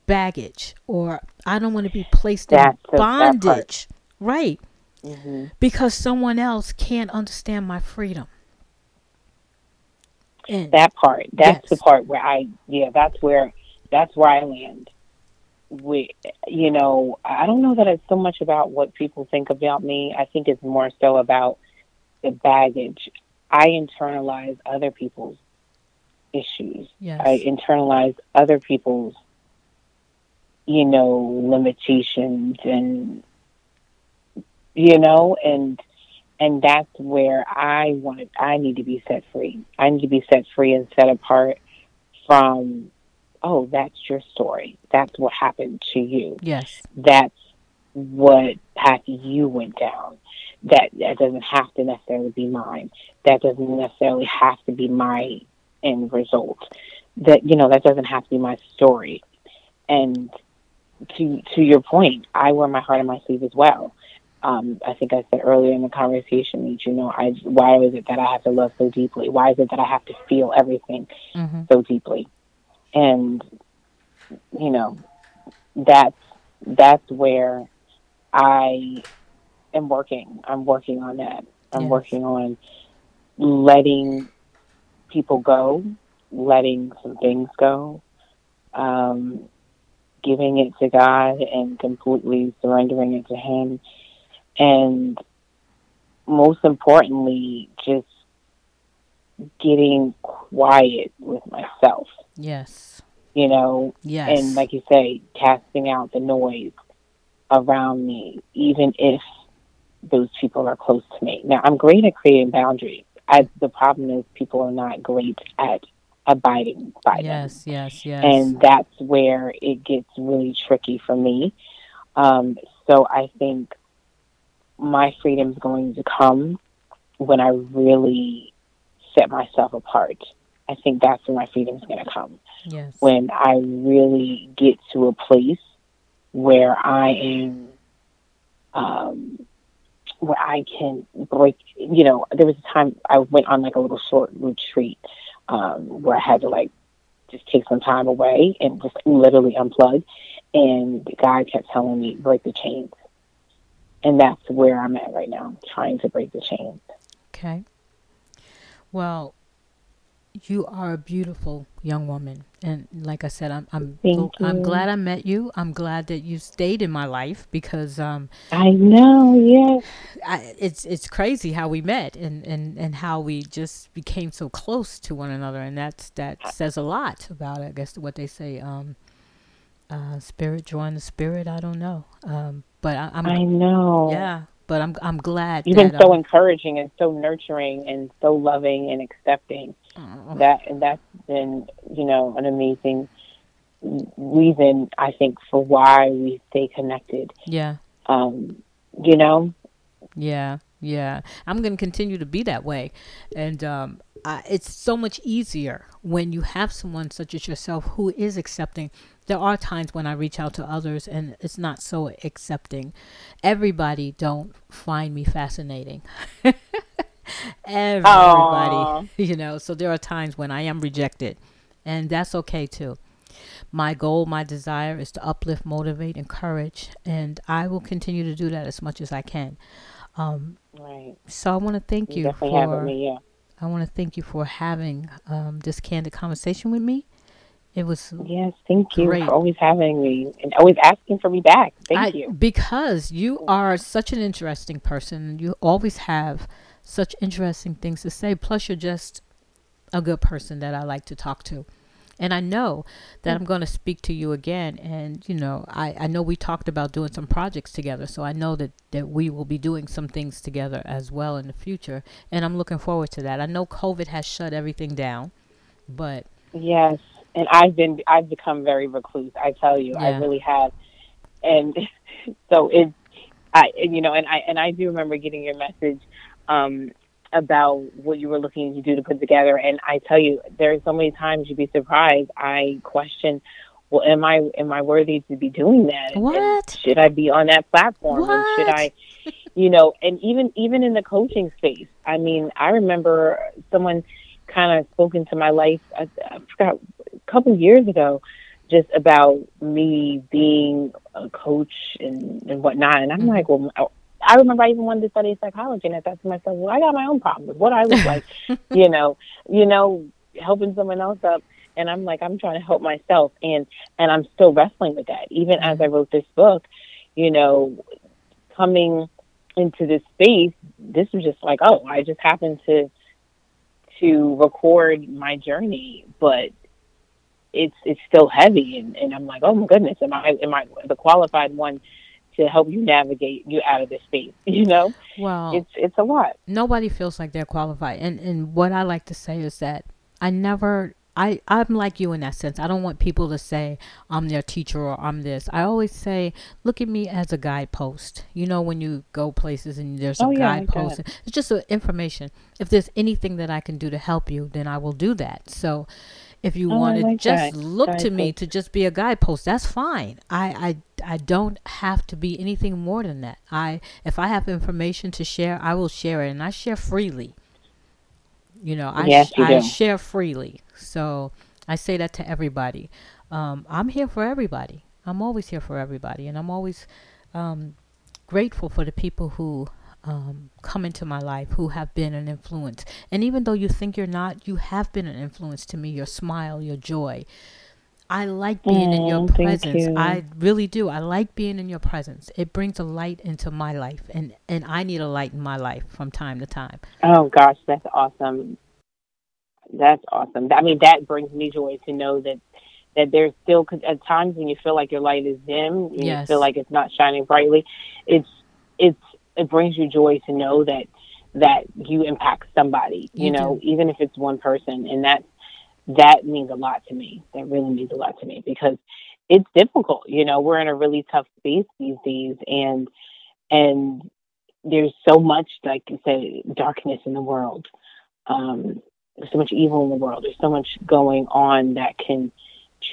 baggage or I don't want to be placed That's in bondage. Right. Mm-hmm. Because someone else can't understand my freedom. And that part. That's yes. the part where I yeah, that's where that's where I land. With you know, I don't know that it's so much about what people think about me. I think it's more so about the baggage. I internalize other people's issues. Yes. I internalize other people's you know, limitations and you know, and and that's where I want I need to be set free. I need to be set free and set apart from oh, that's your story. That's what happened to you. Yes. That's what path you went down. That that doesn't have to necessarily be mine. That doesn't necessarily have to be my end result. That you know, that doesn't have to be my story. And to to your point, I wear my heart on my sleeve as well. Um, I think I said earlier in the conversation that you know, I why is it that I have to love so deeply? Why is it that I have to feel everything mm-hmm. so deeply? And you know, that's that's where I am working. I'm working on that. I'm yes. working on letting people go, letting some things go, um, giving it to God and completely surrendering it to Him. And most importantly, just getting quiet with myself. Yes. You know? Yes. And like you say, casting out the noise around me, even if those people are close to me. Now, I'm great at creating boundaries. I, the problem is people are not great at abiding by yes, them. Yes, yes, yes. And that's where it gets really tricky for me. Um, so I think my freedom is going to come when I really set myself apart. I think that's when my freedom is going to come. Yes. When I really get to a place where I am, um, where I can break. You know, there was a time I went on like a little short retreat um, where I had to like just take some time away and just literally unplug. And God kept telling me, break the chains. And that's where I'm at right now, trying to break the chains. Okay. Well, you are a beautiful young woman, and like I said, I'm I'm I'm glad I met you. I'm glad that you stayed in my life because um, I know, yeah. I, it's it's crazy how we met and, and and how we just became so close to one another, and that's that says a lot about I guess what they say. Um, uh, spirit join the spirit. I don't know, um, but I, I'm. I know. Yeah, but I'm I'm glad. You've that, been so um, encouraging and so nurturing and so loving and accepting. Oh. That and that's been you know an amazing reason I think for why we stay connected. Yeah. Um, you know. Yeah, yeah. I'm going to continue to be that way, and um, I, it's so much easier when you have someone such as yourself who is accepting there are times when I reach out to others and it's not so accepting. Everybody don't find me fascinating. Everybody, Aww. you know, so there are times when I am rejected and that's okay too. My goal, my desire is to uplift, motivate, encourage, and I will continue to do that as much as I can. Um, right. So I want to thank you, you for. Me, yeah. I want to thank you for having um, this candid conversation with me. It was yes, thank you great. for always having me and always asking for me back. Thank I, you because you are such an interesting person. You always have such interesting things to say. Plus, you're just a good person that I like to talk to. And I know that I'm going to speak to you again. And, you know, I, I know we talked about doing some projects together. So I know that, that we will be doing some things together as well in the future. And I'm looking forward to that. I know COVID has shut everything down, but. Yes. And I've been, I've become very recluse. I tell you, yeah. I really have. And so it, I, you know, and I, and I do remember getting your message. Um, about what you were looking to do to put together. And I tell you, there are so many times you'd be surprised. I question, well, am I am I worthy to be doing that? What and should I be on that platform? What? And should I, you know, and even even in the coaching space. I mean, I remember someone kind of spoke into my life. I, I forgot a couple years ago. Just about me being a coach and, and whatnot, and I'm mm-hmm. like, well, I remember I even wanted to study psychology, and I thought to myself, well, I got my own problems. What I look like, you know, you know, helping someone else up, and I'm like, I'm trying to help myself, and and I'm still wrestling with that. Even as I mm-hmm. wrote this book, you know, coming into this space, this was just like, oh, I just happened to to record my journey, but it's it's still heavy, and, and I'm like, oh my goodness, am I am I the qualified one? To help you navigate you out of this space. You know, well, it's it's a lot. Nobody feels like they're qualified, and and what I like to say is that I never. I, I'm like you in that sense. I don't want people to say I'm their teacher or I'm this. I always say, look at me as a guidepost. You know, when you go places and there's a oh, yeah, guidepost, it's just information. If there's anything that I can do to help you, then I will do that. So, if you oh, want to just look to me to just be a guidepost, that's fine. I, I I don't have to be anything more than that. I if I have information to share, I will share it, and I share freely. You know, I yes, you I share freely. So I say that to everybody. Um, I'm here for everybody. I'm always here for everybody, and I'm always um, grateful for the people who um, come into my life who have been an influence. And even though you think you're not, you have been an influence to me. Your smile, your joy. I like being in your presence. You. I really do. I like being in your presence. It brings a light into my life, and and I need a light in my life from time to time. Oh gosh, that's awesome. That's awesome. I mean, that brings me joy to know that that there's still at times when you feel like your light is dim, and yes. you feel like it's not shining brightly. It's it's it brings you joy to know that that you impact somebody, you, you know, do. even if it's one person. And that that means a lot to me. That really means a lot to me because it's difficult. You know, we're in a really tough space these days and and there's so much like you say, darkness in the world. Um, there's so much evil in the world. There's so much going on that can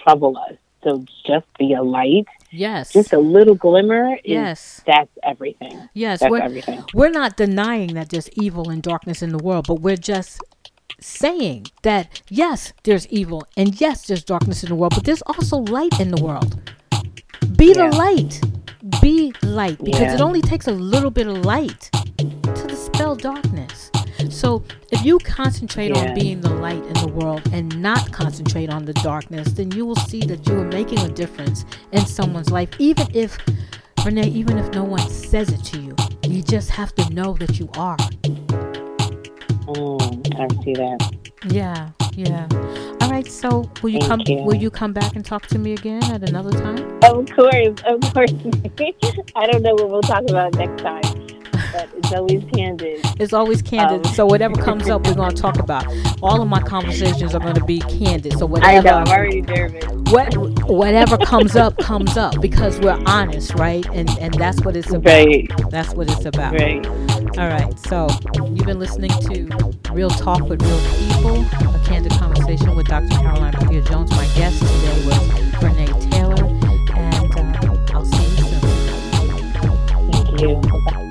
trouble us. So just be a light Yes. Just a little glimmer. Is, yes. That's everything. Yes. That's we're, everything. We're not denying that there's evil and darkness in the world, but we're just saying that yes, there's evil and yes, there's darkness in the world, but there's also light in the world. Be yeah. the light. Be light because yeah. it only takes a little bit of light to dispel darkness. So if you concentrate yeah. on being the light in the world and not concentrate on the darkness, then you will see that you are making a difference in someone's life. Even if, Vernae, even if no one says it to you, you just have to know that you are. Mm, I see that. Yeah, yeah. All right. So will you Thank come? You. Will you come back and talk to me again at another time? Of course, of course. I don't know what we'll talk about next time it's always candid. It's always candid. Um, so whatever comes up, we're gonna talk about. All of my conversations are gonna be candid. So whatever. I know. I'm already nervous. What whatever comes up comes up because we're honest, right? And and that's what it's about. Right. That's what it's about. Right. All right. So you've been listening to Real Talk with Real People, a candid conversation with Dr. Caroline Maria Jones. My guest today was Vernae Taylor, and uh, I'll see you soon. Thank you.